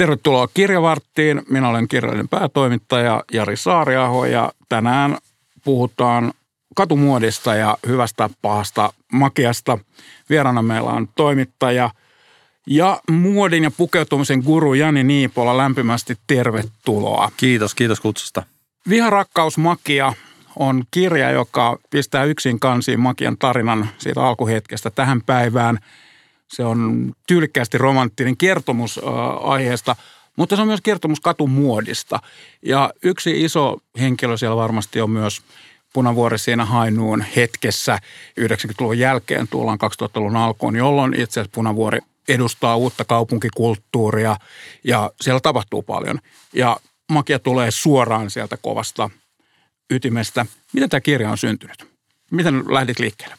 Tervetuloa Kirjavarttiin. Minä olen kirjallinen päätoimittaja Jari Saariaho ja tänään puhutaan katumuodista ja hyvästä, pahasta, makiasta. Vieraana meillä on toimittaja ja muodin ja pukeutumisen guru Jani Niipola. Lämpimästi tervetuloa. Kiitos, kiitos kutsusta. Viharakkaus makia on kirja, joka pistää yksin kansiin makian tarinan siitä alkuhetkestä tähän päivään – se on tyylikkäästi romanttinen kertomus aiheesta, mutta se on myös kertomus katumuodista. Ja yksi iso henkilö siellä varmasti on myös Punavuori siinä Hainuun hetkessä 90-luvun jälkeen tullaan 2000-luvun alkuun, jolloin itse asiassa Punavuori edustaa uutta kaupunkikulttuuria ja siellä tapahtuu paljon. Ja makia tulee suoraan sieltä kovasta ytimestä. Miten tämä kirja on syntynyt? Miten lähdit liikkeelle?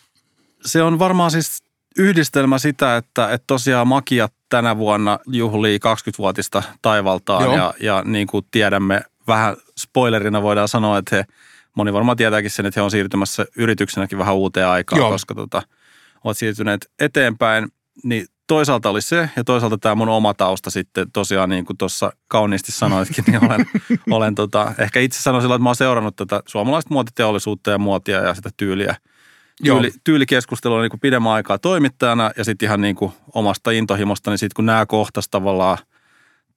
Se on varmaan siis yhdistelmä sitä, että, että tosiaan Makia tänä vuonna juhlii 20-vuotista taivaltaan ja, ja niin kuin tiedämme, vähän spoilerina voidaan sanoa, että he, moni varmaan tietääkin sen, että he on siirtymässä yrityksenäkin vähän uuteen aikaan, Joo. koska tota, ovat siirtyneet eteenpäin. Niin toisaalta oli se ja toisaalta tämä mun oma tausta sitten tosiaan niin kuin tuossa kauniisti sanoitkin, niin olen, olen tota, ehkä itse sanoisin, että mä oon seurannut tätä suomalaista muotiteollisuutta ja muotia ja sitä tyyliä – tyyli, tyylikeskustelua niin kuin pidemmän aikaa toimittajana ja sitten ihan niin kuin omasta intohimosta, niin sitten kun nämä kohtas tavallaan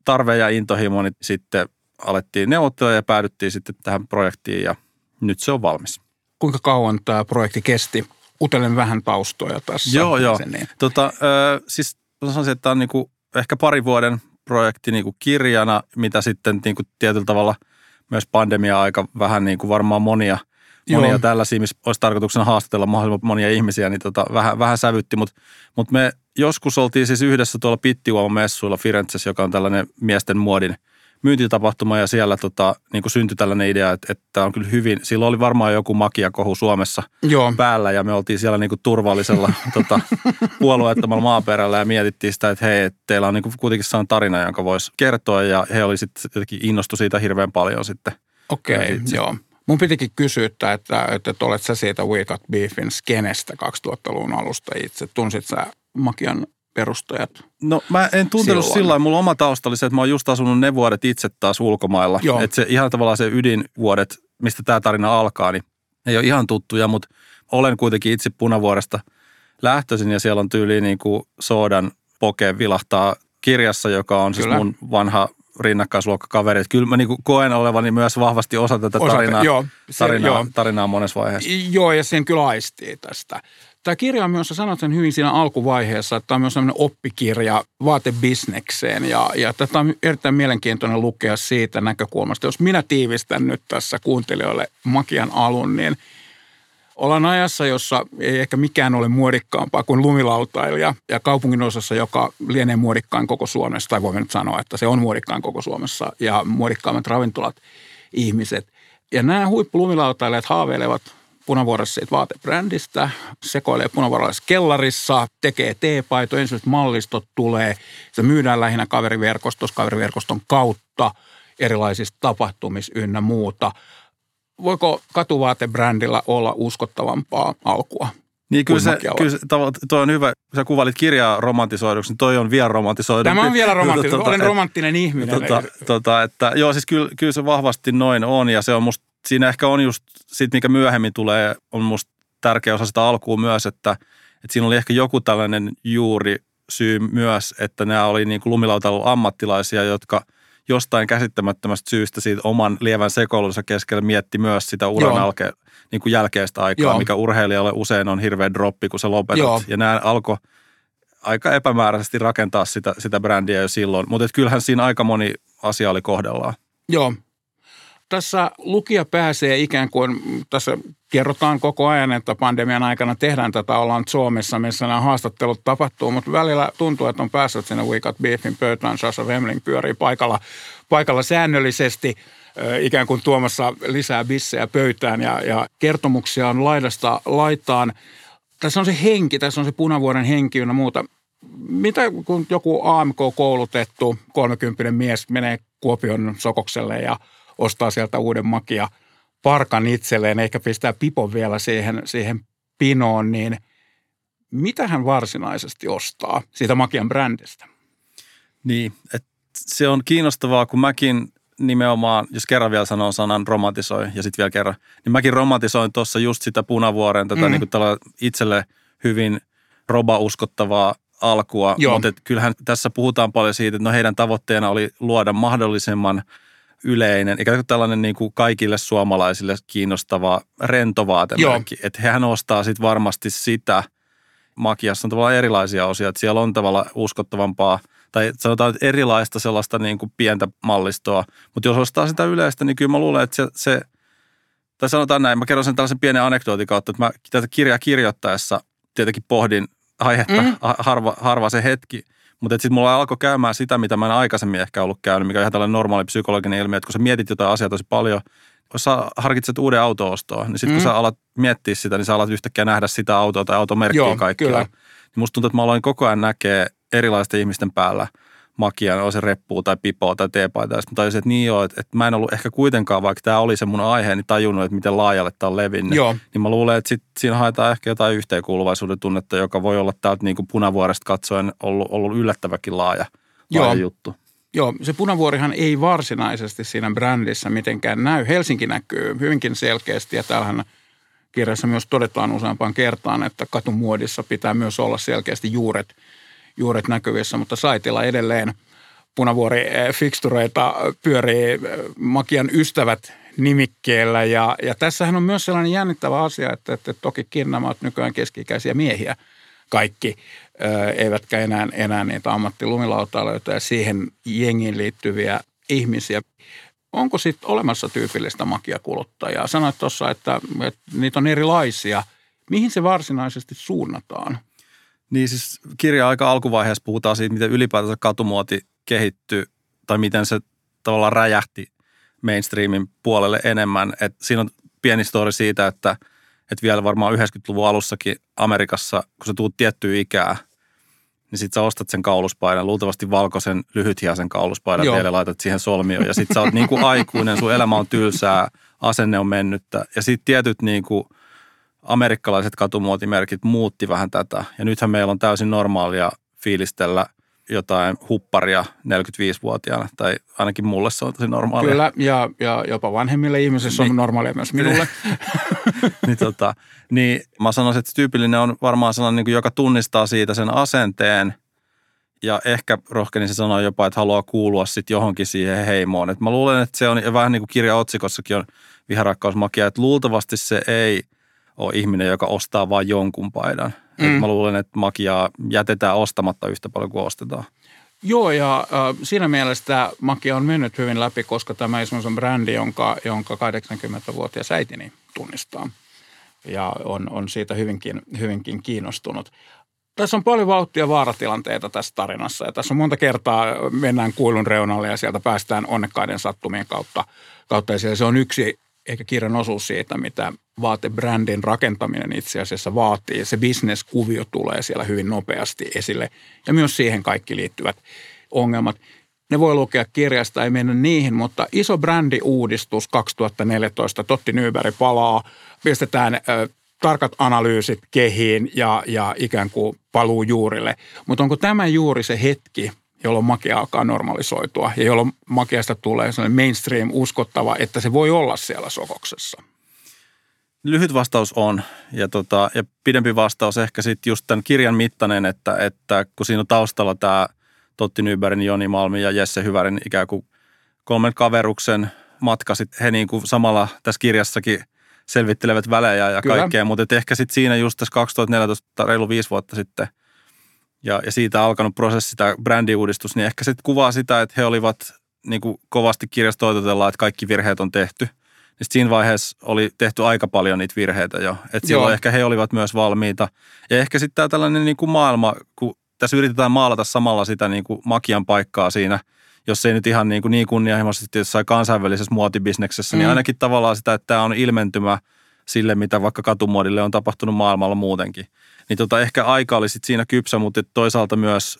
tarve ja intohimo, niin sitten alettiin neuvotella ja päädyttiin sitten tähän projektiin ja nyt se on valmis. Kuinka kauan tämä projekti kesti? Utelen vähän taustoja tässä. Joo, joo. Niin. Tota, äh, siis sanoisin, että tämä on niin kuin ehkä pari vuoden projekti niin kuin kirjana, mitä sitten niin kuin tietyllä tavalla myös pandemia-aika vähän niin kuin varmaan monia – monia Joo. tällaisia, missä olisi tarkoituksena haastatella mahdollisimman monia ihmisiä, niin tota, vähän, vähän sävytti. Mutta mut me joskus oltiin siis yhdessä tuolla Pittiuoma-messuilla Firenzessä, joka on tällainen miesten muodin myyntitapahtuma ja siellä tota, niin kuin syntyi tällainen idea, että, että on kyllä hyvin, silloin oli varmaan joku makiakohu Suomessa Joo. päällä ja me oltiin siellä niin kuin turvallisella tota, puolueettomalla maaperällä ja mietittiin sitä, että hei, että teillä on niin kuin kuitenkin sellainen tarina, jonka voisi kertoa ja he oli sitten jotenkin innostu siitä hirveän paljon sitten. Okei, okay, joo. Mun pitikin kysyä, että, että, olet sä siitä We Got Beefin skenestä 2000-luvun alusta itse. Tunsit sä Makian perustajat? No mä en tuntenut silloin. sillä Mulla oma tausta oli se, että mä oon just asunut ne vuodet itse taas ulkomailla. Joo. Että se ihan tavallaan se ydinvuodet, mistä tämä tarina alkaa, niin ei ole ihan tuttuja, mutta olen kuitenkin itse Punavuoresta lähtöisin ja siellä on tyyliin niin kuin Soodan poke vilahtaa kirjassa, joka on siis Kyllä. siis mun vanha rinnakkaisluokkakaveri. Että kyllä mä niin koen olevani myös vahvasti osa tätä tarinaa, Osata, joo, se, tarinaa, joo. tarinaa monessa vaiheessa. Joo, ja sen kyllä aistii tästä. Tämä kirja on myös, sä sanot sen hyvin siinä alkuvaiheessa, että tämä on myös sellainen oppikirja vaatebisnekseen. Ja, ja tätä on erittäin mielenkiintoinen lukea siitä näkökulmasta. Jos minä tiivistän nyt tässä kuuntelijoille Makian alun, niin – Ollaan ajassa, jossa ei ehkä mikään ole muodikkaampaa kuin lumilautailija ja kaupungin osassa, joka lienee muodikkaan koko Suomessa, tai voimme nyt sanoa, että se on muodikkaan koko Suomessa ja muodikkaammat ravintolat ihmiset. Ja nämä huippulumilautailijat haaveilevat punavuorossa siitä vaatebrändistä, sekoilee punavuorolaisessa kellarissa, tekee teepaitoja, ensimmäiset mallistot tulee, se myydään lähinnä kaveriverkostossa, kaveriverkoston kautta erilaisista tapahtumissa ynnä muuta – voiko katuvaatebrändillä olla uskottavampaa alkua? Niin kyllä se, kyllä se toi on hyvä, sä kuvailit kirjaa romantisoiduksi, niin toi on vielä romantisoidu. Tämä on vielä romantisoidu, tota, olen romanttinen ihminen. Tota, tota, että, joo, siis kyllä, kyllä se vahvasti noin on ja se on musta, siinä ehkä on just sit, mikä myöhemmin tulee, on musta tärkeä osa sitä alkuun myös, että, että siinä oli ehkä joku tällainen juuri syy myös, että nämä oli niin kuin lumilautailun ammattilaisia, jotka – jostain käsittämättömästä syystä siitä oman lievän sekoilunsa keskellä mietti myös sitä uran alke, niin kuin jälkeistä aikaa, Joo. mikä urheilijalle usein on hirveä droppi, kun se lopetat. Joo. Ja nämä alkoi aika epämääräisesti rakentaa sitä, sitä brändiä jo silloin, mutta kyllähän siinä aika moni asia oli kohdellaan. Joo, tässä lukija pääsee ikään kuin, tässä kerrotaan koko ajan, että pandemian aikana tehdään tätä, ollaan Suomessa, missä nämä haastattelut tapahtuu, mutta välillä tuntuu, että on päässyt sinne We Got Beefin pöytään, Sasha Wemling pyörii paikalla, paikalla säännöllisesti, ikään kuin tuomassa lisää bissejä pöytään ja, ja kertomuksia on laidasta laitaan. Tässä on se henki, tässä on se punavuoren henki ja muuta. Mitä kun joku AMK-koulutettu 30 mies menee Kuopion sokokselle ja – ostaa sieltä uuden makia parkan itselleen, eikä pistää pipon vielä siihen, siihen pinoon, niin mitä hän varsinaisesti ostaa siitä makian brändistä? Niin, että se on kiinnostavaa, kun mäkin nimenomaan, jos kerran vielä sanon sanan romantisoi ja sitten vielä kerran, niin mäkin romantisoin tuossa just sitä punavuoren, tätä mm. niin kuin itselle hyvin roba-uskottavaa alkua, Joo. mutta et kyllähän tässä puhutaan paljon siitä, että no heidän tavoitteena oli luoda mahdollisimman yleinen, eikä tällainen niin kuin kaikille suomalaisille kiinnostava rentovaatemerkki. Että hehän ostaa sitten varmasti sitä. Makiassa on tavallaan erilaisia osia, että siellä on tavallaan uskottavampaa – tai sanotaan että erilaista sellaista niin kuin pientä mallistoa. Mutta jos ostaa sitä yleistä, niin kyllä mä luulen, että se, se tai sanotaan näin, mä kerron sen tällaisen pienen anekdootin kautta, että mä tätä kirjaa kirjoittaessa tietenkin pohdin aihetta mm. harva, harva se hetki, mutta sitten mulla alkoi käymään sitä, mitä mä en aikaisemmin ehkä ollut käynyt, mikä on ihan tällainen normaali psykologinen ilmiö, että kun sä mietit jotain asiaa tosi paljon, kun sä harkitset uuden autoostoa, niin sitten mm. kun sä alat miettiä sitä, niin sä alat yhtäkkiä nähdä sitä autoa tai automerkkiä kaikkialla. Niin musta tuntuu, että mä aloin koko ajan näkee erilaisten ihmisten päällä – makia, on se reppuu tai pipoa tai teepaita. Sitten mä tajusin, että niin joo, että, että mä en ollut ehkä kuitenkaan, vaikka tämä oli se mun aihe, niin tajunnut, että miten laajalle tämä on levinnyt. Joo. Niin mä luulen, että sit siinä haetaan ehkä jotain yhteenkuuluvaisuuden tunnetta, joka voi olla täältä niin kuin punavuoresta katsoen ollut, ollut yllättäväkin laaja, laaja joo. juttu. Joo, se punavuorihan ei varsinaisesti siinä brändissä mitenkään näy. Helsinki näkyy hyvinkin selkeästi ja täällähän kirjassa myös todetaan useampaan kertaan, että katumuodissa pitää myös olla selkeästi juuret – juuret näkyvissä, mutta saitilla edelleen punavuori-fikstureita pyörii Makian ystävät nimikkeellä. Ja, ja tässähän on myös sellainen jännittävä asia, että, että toki ovat nykyään keski-ikäisiä miehiä kaikki, eivätkä enää, enää niitä ammattilumilautailijoita ja siihen jengiin liittyviä ihmisiä. Onko sitten olemassa tyypillistä makiakuluttajaa? Sanoit tuossa, että, että niitä on erilaisia. Mihin se varsinaisesti suunnataan? Niin siis kirja aika alkuvaiheessa puhutaan siitä, miten ylipäätänsä katumuoti kehittyy tai miten se tavallaan räjähti mainstreamin puolelle enemmän. Et siinä on pieni story siitä, että, että vielä varmaan 90-luvun alussakin Amerikassa, kun sä tuut tiettyä ikää, niin sit sä ostat sen kauluspaidan, luultavasti valkoisen lyhythiasen kauluspaidan vielä laitat siihen solmioon. Ja sit sä oot niin kuin aikuinen, sun elämä on tylsää, asenne on mennyttä. Ja sitten tietyt niin kuin – amerikkalaiset katumuotimerkit muutti vähän tätä. Ja nythän meillä on täysin normaalia fiilistellä jotain hupparia 45-vuotiaana, tai ainakin mulle se on tosi normaalia. Kyllä, ja, ja jopa vanhemmille ihmisille se on niin, normaalia myös minulle. niin, tota, niin mä sanoisin, että tyypillinen on varmaan sellainen, niin joka tunnistaa siitä sen asenteen, ja ehkä rohkenisin sanoa jopa, että haluaa kuulua sitten johonkin siihen heimoon. Et mä luulen, että se on, ja vähän niin kuin kirja otsikossakin on viharakkausmakia, että luultavasti se ei – ole ihminen, joka ostaa vain jonkun paidan. Mm. Et mä luulen, että makiaa jätetään ostamatta yhtä paljon kuin ostetaan. Joo, ja äh, siinä mielessä makia on mennyt hyvin läpi, koska tämä on brändi, jonka, jonka 80-vuotias äitini tunnistaa. Ja on, on siitä hyvinkin, hyvinkin kiinnostunut. Tässä on paljon vauhtia vaaratilanteita tässä tarinassa ja tässä on monta kertaa mennään kuilun reunalle ja sieltä päästään onnekkaiden sattumien kautta. kautta ja se on yksi ehkä kirjan osuus siitä, mitä vaatebrändin rakentaminen itse asiassa vaatii. Se bisneskuvio tulee siellä hyvin nopeasti esille ja myös siihen kaikki liittyvät ongelmat. Ne voi lukea kirjasta, ei mennä niihin, mutta iso brändiuudistus 2014, Totti Nyberg palaa, pistetään ö, tarkat analyysit kehiin ja, ja ikään kuin paluu juurille. Mutta onko tämä juuri se hetki, jolloin makia alkaa normalisoitua ja jolloin makiasta tulee sellainen mainstream uskottava, että se voi olla siellä sokoksessa? Lyhyt vastaus on ja, tota, ja pidempi vastaus ehkä sitten just tämän kirjan mittainen, että, että kun siinä on taustalla tämä Totti Nybergin, Joni Malmi ja Jesse Hyvärin ikään kuin kolmen kaveruksen matka, sitten he niin kuin samalla tässä kirjassakin selvittelevät välejä ja Kyllä. kaikkea, mutta ehkä sitten siinä just tässä 2014, reilu viisi vuotta sitten – ja, ja siitä alkanut prosessi, tämä brändiuudistus, niin ehkä se kuvaa sitä, että he olivat niin kuin kovasti kirjasta että kaikki virheet on tehty. Niin siinä vaiheessa oli tehty aika paljon niitä virheitä jo. Että silloin Joo. ehkä he olivat myös valmiita. Ja ehkä sitten tämä tällainen niin kuin maailma, kun tässä yritetään maalata samalla sitä niin kuin makian paikkaa siinä, jos ei nyt ihan niin, kuin niin kunnianhimoisesti jossain kansainvälisessä muotibisneksessä, niin mm. niin ainakin tavallaan sitä, että tämä on ilmentymä sille, mitä vaikka katumuodille on tapahtunut maailmalla muutenkin niin tota, ehkä aika oli sit siinä kypsä, mutta toisaalta myös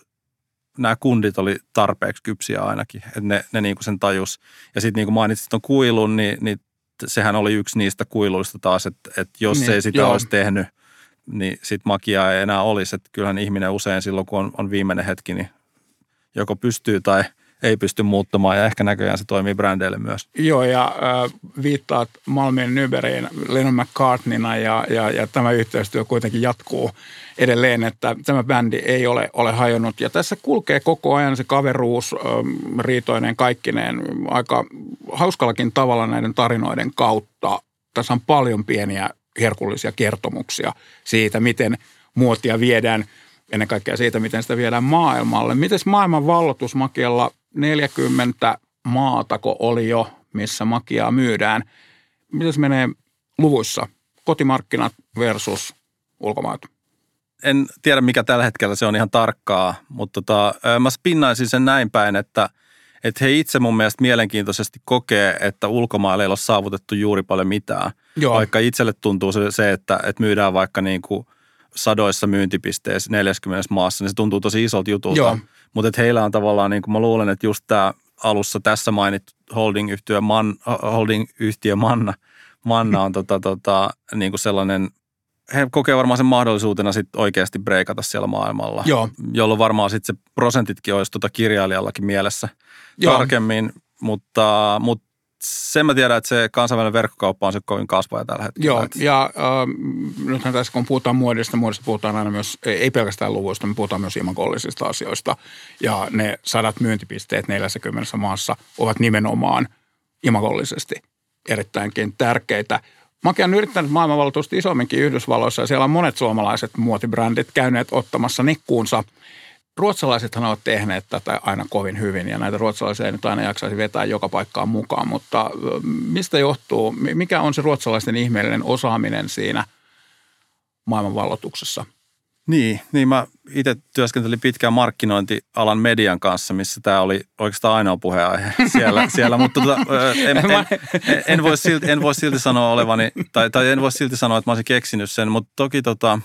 nämä kundit oli tarpeeksi kypsiä ainakin, että ne, ne niinku sen tajus. Ja sitten niin kuin mainitsit tuon kuilun, niin, niin sehän oli yksi niistä kuiluista taas, että, että jos niin, ei sitä joo. olisi tehnyt, niin sitten makia ei enää olisi. Että kyllähän ihminen usein silloin, kun on, on viimeinen hetki, niin joko pystyy tai ei pysty muuttumaan ja ehkä näköjään se toimii brändeille myös. Joo ja äh, viittaat Malmin Nyberiin Lennon McCartneyna ja, ja, ja tämä yhteistyö kuitenkin jatkuu edelleen, että tämä bändi ei ole, ole hajonnut. Ja tässä kulkee koko ajan se kaveruus, ähm, riitoinen kaikkineen aika hauskallakin tavalla näiden tarinoiden kautta. Tässä on paljon pieniä herkullisia kertomuksia siitä, miten muotia viedään, ennen kaikkea siitä, miten sitä viedään maailmalle. Miten maailman vallotus Makialla 40 maatako oli jo, missä makiaa myydään. Miten se menee luvuissa? Kotimarkkinat versus ulkomaat? En tiedä, mikä tällä hetkellä se on ihan tarkkaa, mutta tota, mä spinnaisin sen näin päin, että, että he itse mun mielestä mielenkiintoisesti kokee, että ulkomailla ei ole saavutettu juuri paljon mitään. Joo. Vaikka itselle tuntuu se, se että, että myydään vaikka niin kuin sadoissa myyntipisteissä 40 maassa, niin se tuntuu tosi isolta jutulta. Joo. Mutta heillä on tavallaan, niin kuin mä luulen, että just tämä alussa tässä mainittu holding-yhtiö, Man, holding-yhtiö Manna, Manna on tota, tota, niin kuin sellainen, he kokee varmaan sen mahdollisuutena sit oikeasti breikata siellä maailmalla. Joo. Jolloin varmaan sitten se prosentitkin olisi tota kirjailijallakin mielessä Joo. tarkemmin, mutta, mutta sen mä tiedän, että se kansainvälinen verkkokauppa on se kovin kasvaa tällä hetkellä. Joo, ja äh, nythän tässä kun puhutaan muodista, muodista puhutaan aina myös, ei pelkästään luvuista, me puhutaan myös imakollisista asioista. Ja ne sadat myyntipisteet 40 maassa ovat nimenomaan imakollisesti erittäinkin tärkeitä. Makia on yrittänyt maailmanvaltuusti isomminkin Yhdysvalloissa ja siellä on monet suomalaiset muotibrändit käyneet ottamassa nikkuunsa – ruotsalaisethan ovat tehneet tätä aina kovin hyvin ja näitä ruotsalaisia ei nyt aina jaksaisi vetää joka paikkaan mukaan, mutta mistä johtuu, mikä on se ruotsalaisten ihmeellinen osaaminen siinä maailmanvallotuksessa? Niin, niin mä itse työskentelin pitkään markkinointialan median kanssa, missä tämä oli oikeastaan ainoa puheenaihe siellä, siellä mutta tota, en, en, en, en, voi silti, en voi silti sanoa olevani, tai, tai en voi silti sanoa, että mä olisin keksinyt sen, mutta toki tota,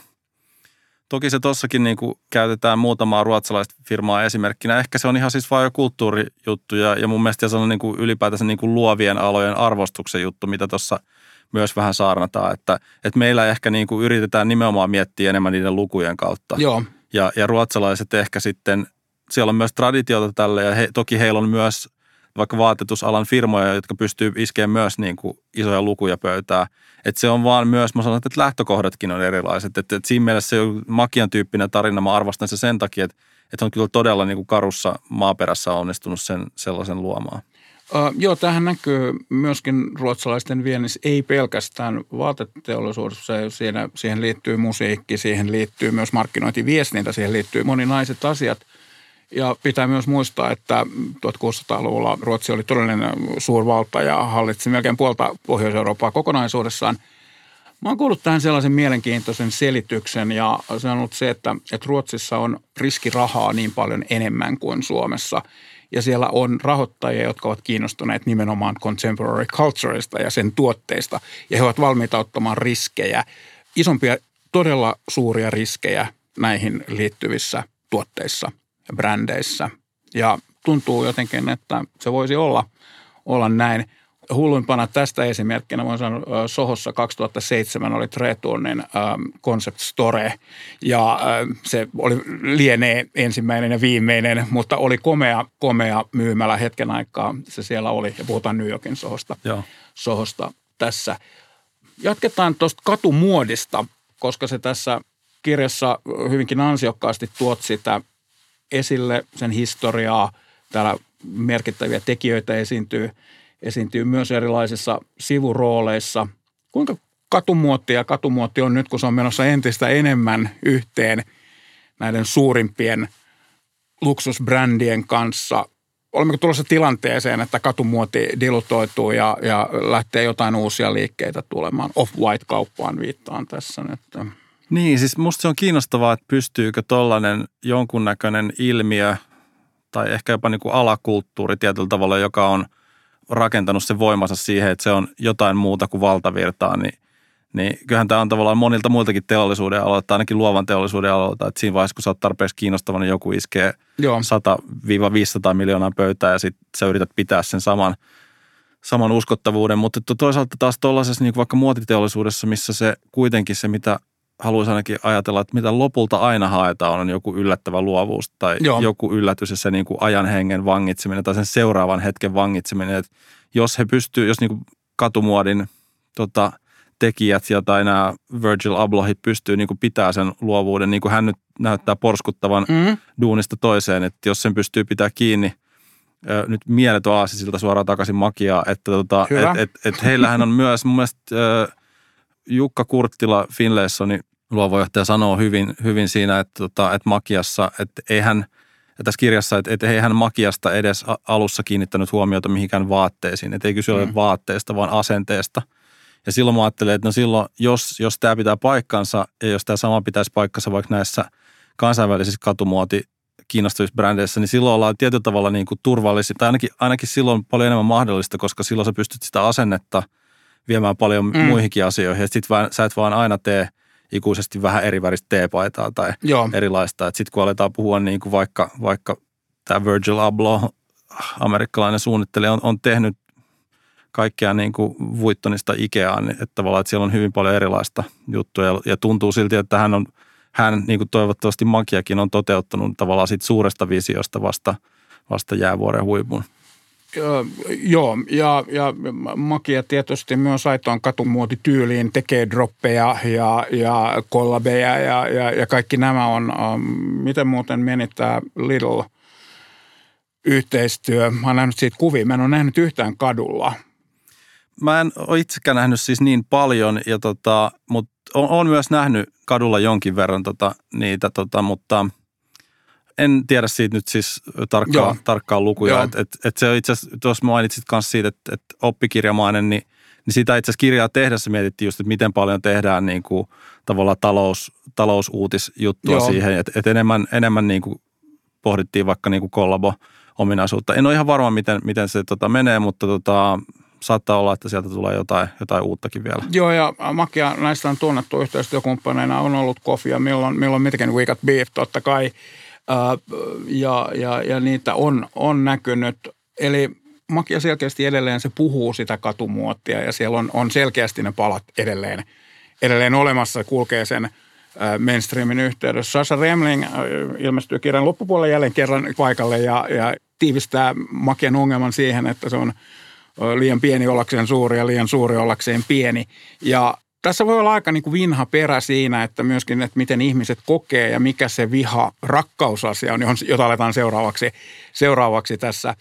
Toki se tossakin niin kuin käytetään muutamaa ruotsalaista firmaa esimerkkinä. Ehkä se on ihan siis vain jo kulttuurijuttu ja, ja mun mielestä se on niin kuin ylipäätänsä niin kuin luovien alojen arvostuksen juttu, mitä tuossa myös vähän saarnataan. Että, että meillä ehkä niin kuin yritetään nimenomaan miettiä enemmän niiden lukujen kautta. Joo. Ja, ja ruotsalaiset ehkä sitten, siellä on myös traditiota tälle ja he, toki heillä on myös vaikka vaatetusalan firmoja, jotka pystyy iskeemään myös niin kuin isoja lukuja pöytää. Että se on vaan myös, mä sanon, että lähtökohdatkin on erilaiset. Että, että siinä mielessä se makian tyyppinen tarina, mä arvostan se sen takia, että, että on kyllä todella niin kuin karussa maaperässä onnistunut sen sellaisen luomaan. Uh, joo, tähän näkyy myöskin ruotsalaisten viennissä, ei pelkästään vaateteollisuudessa, siihen, siihen liittyy musiikki, siihen liittyy myös markkinointiviestintä, siihen liittyy moninaiset asiat – ja pitää myös muistaa, että 1600-luvulla Ruotsi oli todellinen suurvalta ja hallitsi melkein puolta Pohjois-Eurooppaa kokonaisuudessaan. Mä oon kuullut tähän sellaisen mielenkiintoisen selityksen ja se on ollut se, että, että Ruotsissa on riskirahaa niin paljon enemmän kuin Suomessa. Ja siellä on rahoittajia, jotka ovat kiinnostuneet nimenomaan contemporary cultureista ja sen tuotteista. Ja he ovat valmiita ottamaan riskejä, isompia, todella suuria riskejä näihin liittyvissä tuotteissa brändeissä. Ja tuntuu jotenkin, että se voisi olla, olla näin. Hulluimpana tästä esimerkkinä voin sanoa, Sohossa 2007 oli Treturnin ähm, Concept Store ja se oli lienee ensimmäinen ja viimeinen, mutta oli komea, komea myymälä hetken aikaa. Se siellä oli ja puhutaan New Yorkin Sohosta, Joo. Sohosta tässä. Jatketaan tuosta katumuodista, koska se tässä kirjassa hyvinkin ansiokkaasti tuot sitä esille sen historiaa. Täällä merkittäviä tekijöitä esiintyy, esiintyy myös erilaisissa sivurooleissa. Kuinka katumuotti ja katumuotti on nyt, kun se on menossa entistä enemmän yhteen näiden suurimpien luksusbrändien kanssa. Olemmeko tulossa tilanteeseen, että katumuoti dilutoituu ja, ja lähtee jotain uusia liikkeitä tulemaan? Off-white-kauppaan viittaan tässä nyt. Niin, siis musta se on kiinnostavaa, että pystyykö tollainen jonkunnäköinen ilmiö tai ehkä jopa niin kuin alakulttuuri tietyllä tavalla, joka on rakentanut sen voimansa siihen, että se on jotain muuta kuin valtavirtaa, niin, niin kyllähän tämä on tavallaan monilta muiltakin teollisuuden aloilta, ainakin luovan teollisuuden aloilta, että siinä vaiheessa, kun sä oot tarpeeksi kiinnostava, niin joku iskee Joo. 100-500 miljoonaa pöytää ja sitten sä yrität pitää sen saman, saman uskottavuuden, mutta toisaalta taas tuollaisessa niin vaikka muotiteollisuudessa, missä se kuitenkin se, mitä haluaisin ainakin ajatella, että mitä lopulta aina haetaan on joku yllättävä luovuus tai Joo. joku yllätys ja se niin kuin ajan hengen vangitseminen tai sen seuraavan hetken vangitseminen. Että jos he pystyy, jos niin kuin katumuodin tota, tekijät ja tai nämä Virgil Ablohit pystyy niin kuin pitää sen luovuuden, niin kuin hän nyt näyttää porskuttavan mm. duunista toiseen, että jos sen pystyy pitää kiinni – nyt mieletön aasisilta suoraan takaisin makiaa, että tota, et, et, et heillähän on myös mun mielestä Jukka Kurttila Finlaysonin luovojohtaja sanoo hyvin, hyvin siinä, että, tota, että makiassa, että ei hän, ja tässä kirjassa, että, että ei hän makiasta edes alussa kiinnittänyt huomiota mihinkään vaatteisiin, että ei kyse ole mm. vaatteesta, vaan asenteesta. Ja silloin mä ajattelen, että no silloin, jos, jos tämä pitää paikkansa ja jos tämä sama pitäisi paikkansa vaikka näissä kansainvälisissä katumuoti kiinnostavissa brändeissä, niin silloin ollaan tietyllä tavalla niin kuin turvallisia, tai ainakin, ainakin silloin paljon enemmän mahdollista, koska silloin sä pystyt sitä asennetta viemään paljon mm. muihinkin asioihin, ja sit vaan, sä et vaan aina tee ikuisesti vähän eri väristä teepaitaa tai Joo. erilaista. Että sitten kun aletaan puhua niin kuin vaikka, vaikka tämä Virgil Abloh, amerikkalainen suunnittelija, on, on tehnyt kaikkea niin kuin Vuittonista Ikeaan, niin että tavallaan että siellä on hyvin paljon erilaista juttuja ja, ja tuntuu silti, että hän on – hän, niin kuin toivottavasti Makiakin on toteuttanut tavallaan siitä suuresta visiosta vasta, vasta jäävuoren huipun. Joo, ja, ja Makia tietysti myös aitoon katumuotityyliin tekee droppeja ja, ja kollabeja ja, ja, ja kaikki nämä on, miten muuten meni tämä Little yhteistyö. Mä oon nähnyt siitä kuvia, mä en ole nähnyt yhtään kadulla. Mä en ole itsekään nähnyt siis niin paljon, tota, mutta olen myös nähnyt kadulla jonkin verran tota, niitä, tota, mutta en tiedä siitä nyt siis tarkkaa, tarkkaa lukuja. Et, et, et se itse asiassa, tuossa mainitsit myös siitä, että et oppikirjamainen, niin, niin sitä itse asiassa kirjaa tehdessä mietittiin just, että miten paljon tehdään niin kuin, tavallaan talous, talousuutisjuttua Joo. siihen, että et enemmän, enemmän niin kuin pohdittiin vaikka niin kuin kollabo ominaisuutta. En ole ihan varma, miten, miten se tota menee, mutta tota, saattaa olla, että sieltä tulee jotain, jotain uuttakin vielä. Joo, ja Makia näistä on tunnettu yhteistyökumppaneina, on ollut Kofia, milloin, milloin mitkin We Got Beef, totta kai, ja, ja, ja niitä on, on näkynyt. Eli Makia selkeästi edelleen se puhuu sitä katumuottia, ja siellä on, on selkeästi ne palat edelleen, edelleen olemassa, kulkee sen mainstreamin yhteydessä. Sasha Remling ilmestyy kirjan loppupuolella jälleen kerran paikalle ja, ja tiivistää Makian ongelman siihen, että se on – liian pieni ollakseen suuri ja liian suuri ollakseen pieni. Ja tässä voi olla aika niin kuin vinha perä siinä, että myöskin, että miten ihmiset kokee ja mikä se viha rakkausasia on, jota aletaan seuraavaksi, seuraavaksi tässä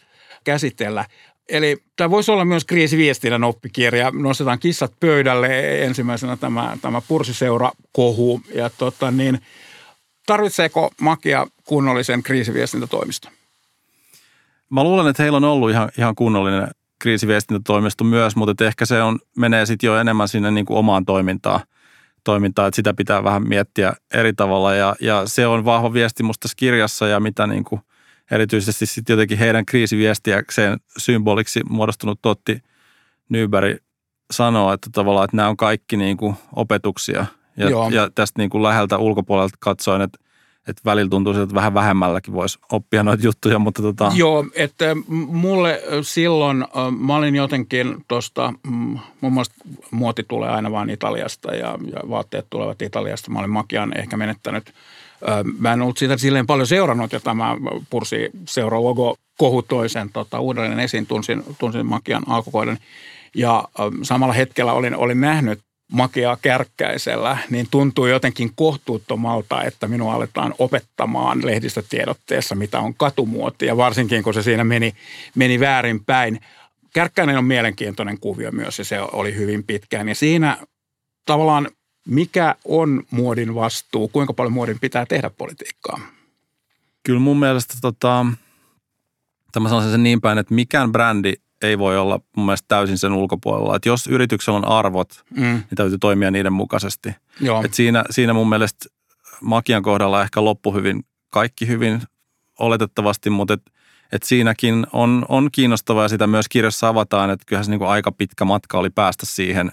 käsitellä. Eli tämä voisi olla myös kriisiviestinnän oppikirja. Nostetaan kissat pöydälle ensimmäisenä tämä, tämä pursiseura-kohu. Ja tota niin, tarvitseeko Makia kunnollisen kriisiviestintätoimiston? Mä luulen, että heillä on ollut ihan, ihan kunnollinen kriisiviestintätoimisto myös, mutta ehkä se on, menee sitten jo enemmän sinne niin kuin omaan toimintaan, toimintaan, että sitä pitää vähän miettiä eri tavalla. Ja, ja se on vahva viesti musta tässä kirjassa ja mitä niin kuin erityisesti sitten jotenkin heidän kriisiviestiäkseen symboliksi muodostunut Totti Nyberg sanoo, että tavallaan, että nämä on kaikki niin kuin opetuksia. Ja, ja tästä niin kuin läheltä ulkopuolelta katsoen, että että välillä tuntuu että vähän vähemmälläkin voisi oppia noita juttuja, mutta tota... Joo, että mulle silloin, mä olin jotenkin tuosta, muun muassa muoti tulee aina vaan Italiasta ja, ja vaatteet tulevat Italiasta. Mä olin Makian ehkä menettänyt Mä en ollut siitä silleen paljon seurannut ja tämä Pursi seura logo kohu toisen tota, uudelleen esiin, tunsin, tunsin Makian alkukoiden. Ja samalla hetkellä olin, olin nähnyt makeaa kärkkäisellä, niin tuntuu jotenkin kohtuuttomalta, että minua aletaan opettamaan lehdistötiedotteessa, mitä on katumuotti, ja varsinkin kun se siinä meni, meni väärinpäin. Kärkkäinen on mielenkiintoinen kuvio myös, ja se oli hyvin pitkään. Ja siinä tavallaan, mikä on muodin vastuu, kuinka paljon muodin pitää tehdä politiikkaa? Kyllä mun mielestä tota, tämä sanoisin sen niin päin, että mikään brändi ei voi olla mun mielestä täysin sen ulkopuolella. Että jos yrityksellä on arvot, mm. niin täytyy toimia niiden mukaisesti. Joo. Et siinä, siinä mun mielestä Makian kohdalla ehkä loppu hyvin, kaikki hyvin oletettavasti, mutta et, et siinäkin on, on kiinnostavaa ja sitä myös kirjassa avataan, että kyllähän se niin kuin aika pitkä matka oli päästä siihen,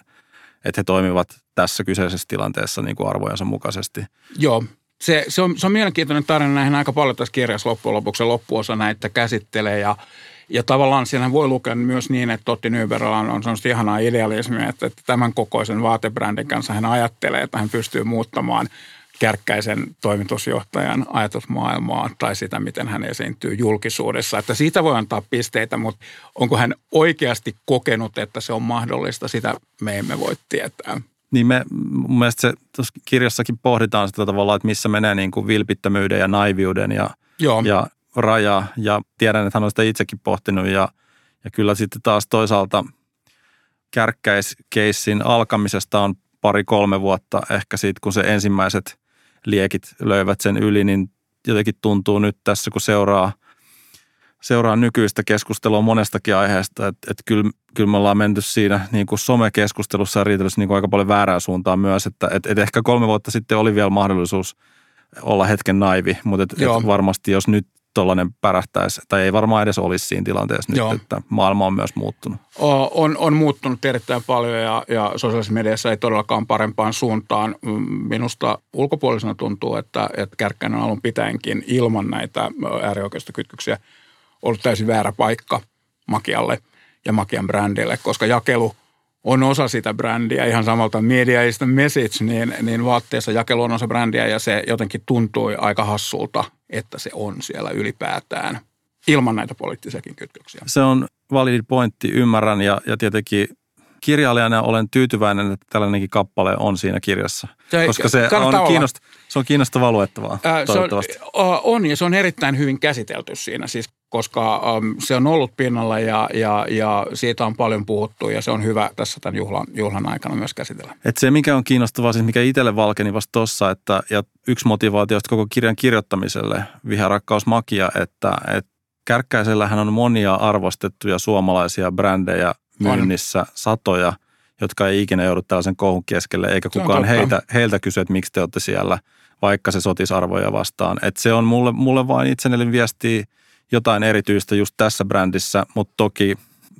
että he toimivat tässä kyseisessä tilanteessa niin kuin arvojensa mukaisesti. Joo, se, se, on, se on mielenkiintoinen tarina. Näihin aika paljon tässä kirjassa loppujen lopuksi loppuosa näitä käsittelee ja – Ja tavallaan siinä voi lukea myös niin, että Totti Nyberillä on, on sellaista ihanaa idealismia, että, että tämän kokoisen vaatebrändin kanssa hän ajattelee, että hän pystyy muuttamaan kärkkäisen toimitusjohtajan ajatusmaailmaa tai sitä, miten hän esiintyy julkisuudessa. Että siitä voi antaa pisteitä, mutta onko hän oikeasti kokenut, että se on mahdollista, sitä me emme voi tietää. Niin me, mun mielestä se tuossa kirjassakin pohditaan sitä tavalla, että missä menee niin kuin vilpittömyyden ja naiviuden ja, Joo. ja raja. Ja tiedän, että hän on sitä itsekin pohtinut ja, ja kyllä sitten taas toisaalta kärkkäiskeissin alkamisesta on pari-kolme vuotta ehkä siitä, kun se ensimmäiset liekit löivät sen yli, niin jotenkin tuntuu nyt tässä, kun seuraa, seuraa nykyistä keskustelua monestakin aiheesta, että, että kyllä, kyllä me ollaan menty siinä niin kuin somekeskustelussa ja riitelyssä niin kuin aika paljon väärää suuntaan myös, että, että, että ehkä kolme vuotta sitten oli vielä mahdollisuus olla hetken naivi, mutta että, että varmasti jos nyt tuollainen pärähtäisi, tai ei varmaan edes olisi siinä tilanteessa nyt, Joo. että maailma on myös muuttunut. On, on muuttunut erittäin paljon ja, ja sosiaalisessa mediassa ei todellakaan parempaan suuntaan. Minusta ulkopuolisena tuntuu, että, että Kärkkäinen on alun pitäenkin ilman näitä äärioikeistokytkyksiä ollut täysin väärä paikka Makialle ja Makian brändille, koska jakelu – on osa sitä brändiä, ihan samalta media is the message, niin, niin vaatteessa jakelu on osa brändiä ja se jotenkin tuntui aika hassulta, että se on siellä ylipäätään ilman näitä poliittisiakin kytköksiä. Se on validi pointti, ymmärrän ja, ja tietenkin kirjailijana olen tyytyväinen, että tällainenkin kappale on siinä kirjassa. Se, koska se on, kiinnost, se on kiinnostavaa luettavaa, Ää, toivottavasti. Se on, on ja se on erittäin hyvin käsitelty siinä. Siis koska um, se on ollut pinnalla ja, ja, ja siitä on paljon puhuttu ja se on hyvä tässä tämän juhlan, juhlan aikana myös käsitellä. Et se, mikä on kiinnostavaa, siis mikä itselle valkeni vasta tuossa, että ja yksi motivaatio koko kirjan kirjoittamiselle, Viharakkaus Makia, että, että Kärkkäisellähän on monia arvostettuja suomalaisia brändejä myynnissä, on. satoja, jotka ei ikinä joudu tällaisen kohun keskelle, eikä kukaan heitä, heiltä kysy, että miksi te olette siellä, vaikka se sotisarvoja vastaan. Et se on mulle, mulle vain itselleni viestiä jotain erityistä just tässä brändissä, mutta toki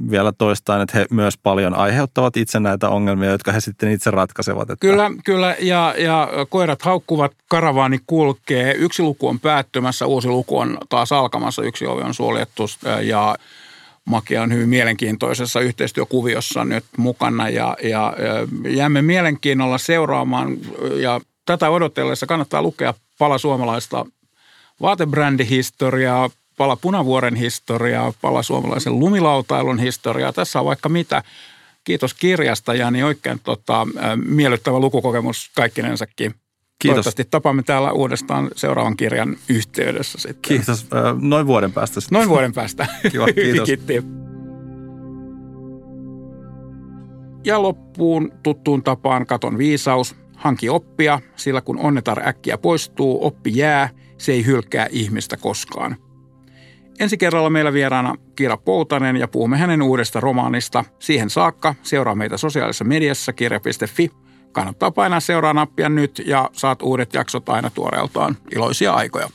vielä toistaan, että he myös paljon aiheuttavat itse näitä ongelmia, jotka he sitten itse ratkaisevat. Että... Kyllä, kyllä ja, ja koirat haukkuvat, karavaani kulkee, yksi luku on päättymässä, uusi luku on taas alkamassa, yksi ovi on suljettu ja Makia on hyvin mielenkiintoisessa yhteistyökuviossa nyt mukana ja, ja, ja jäämme mielenkiinnolla seuraamaan ja tätä odotellessa kannattaa lukea pala suomalaista vaatebrändihistoriaa, pala Punavuoren historiaa, pala suomalaisen lumilautailun historiaa. Tässä on vaikka mitä. Kiitos kirjasta ja niin oikein tota, miellyttävä lukukokemus kaikkinensakin. Kiitos. Toivottavasti tapaamme täällä uudestaan seuraavan kirjan yhteydessä sitten. Kiitos. Noin vuoden päästä sitten. Noin vuoden päästä. Kiva, kiitos. Kiitti. Ja loppuun tuttuun tapaan katon viisaus. Hanki oppia, sillä kun onnetar äkkiä poistuu, oppi jää, se ei hylkää ihmistä koskaan. Ensi kerralla meillä vieraana Kira Poutanen ja puhumme hänen uudesta romaanista. Siihen saakka seuraa meitä sosiaalisessa mediassa kirja.fi. Kannattaa painaa seuraa nappia nyt ja saat uudet jaksot aina tuoreeltaan. Iloisia aikoja.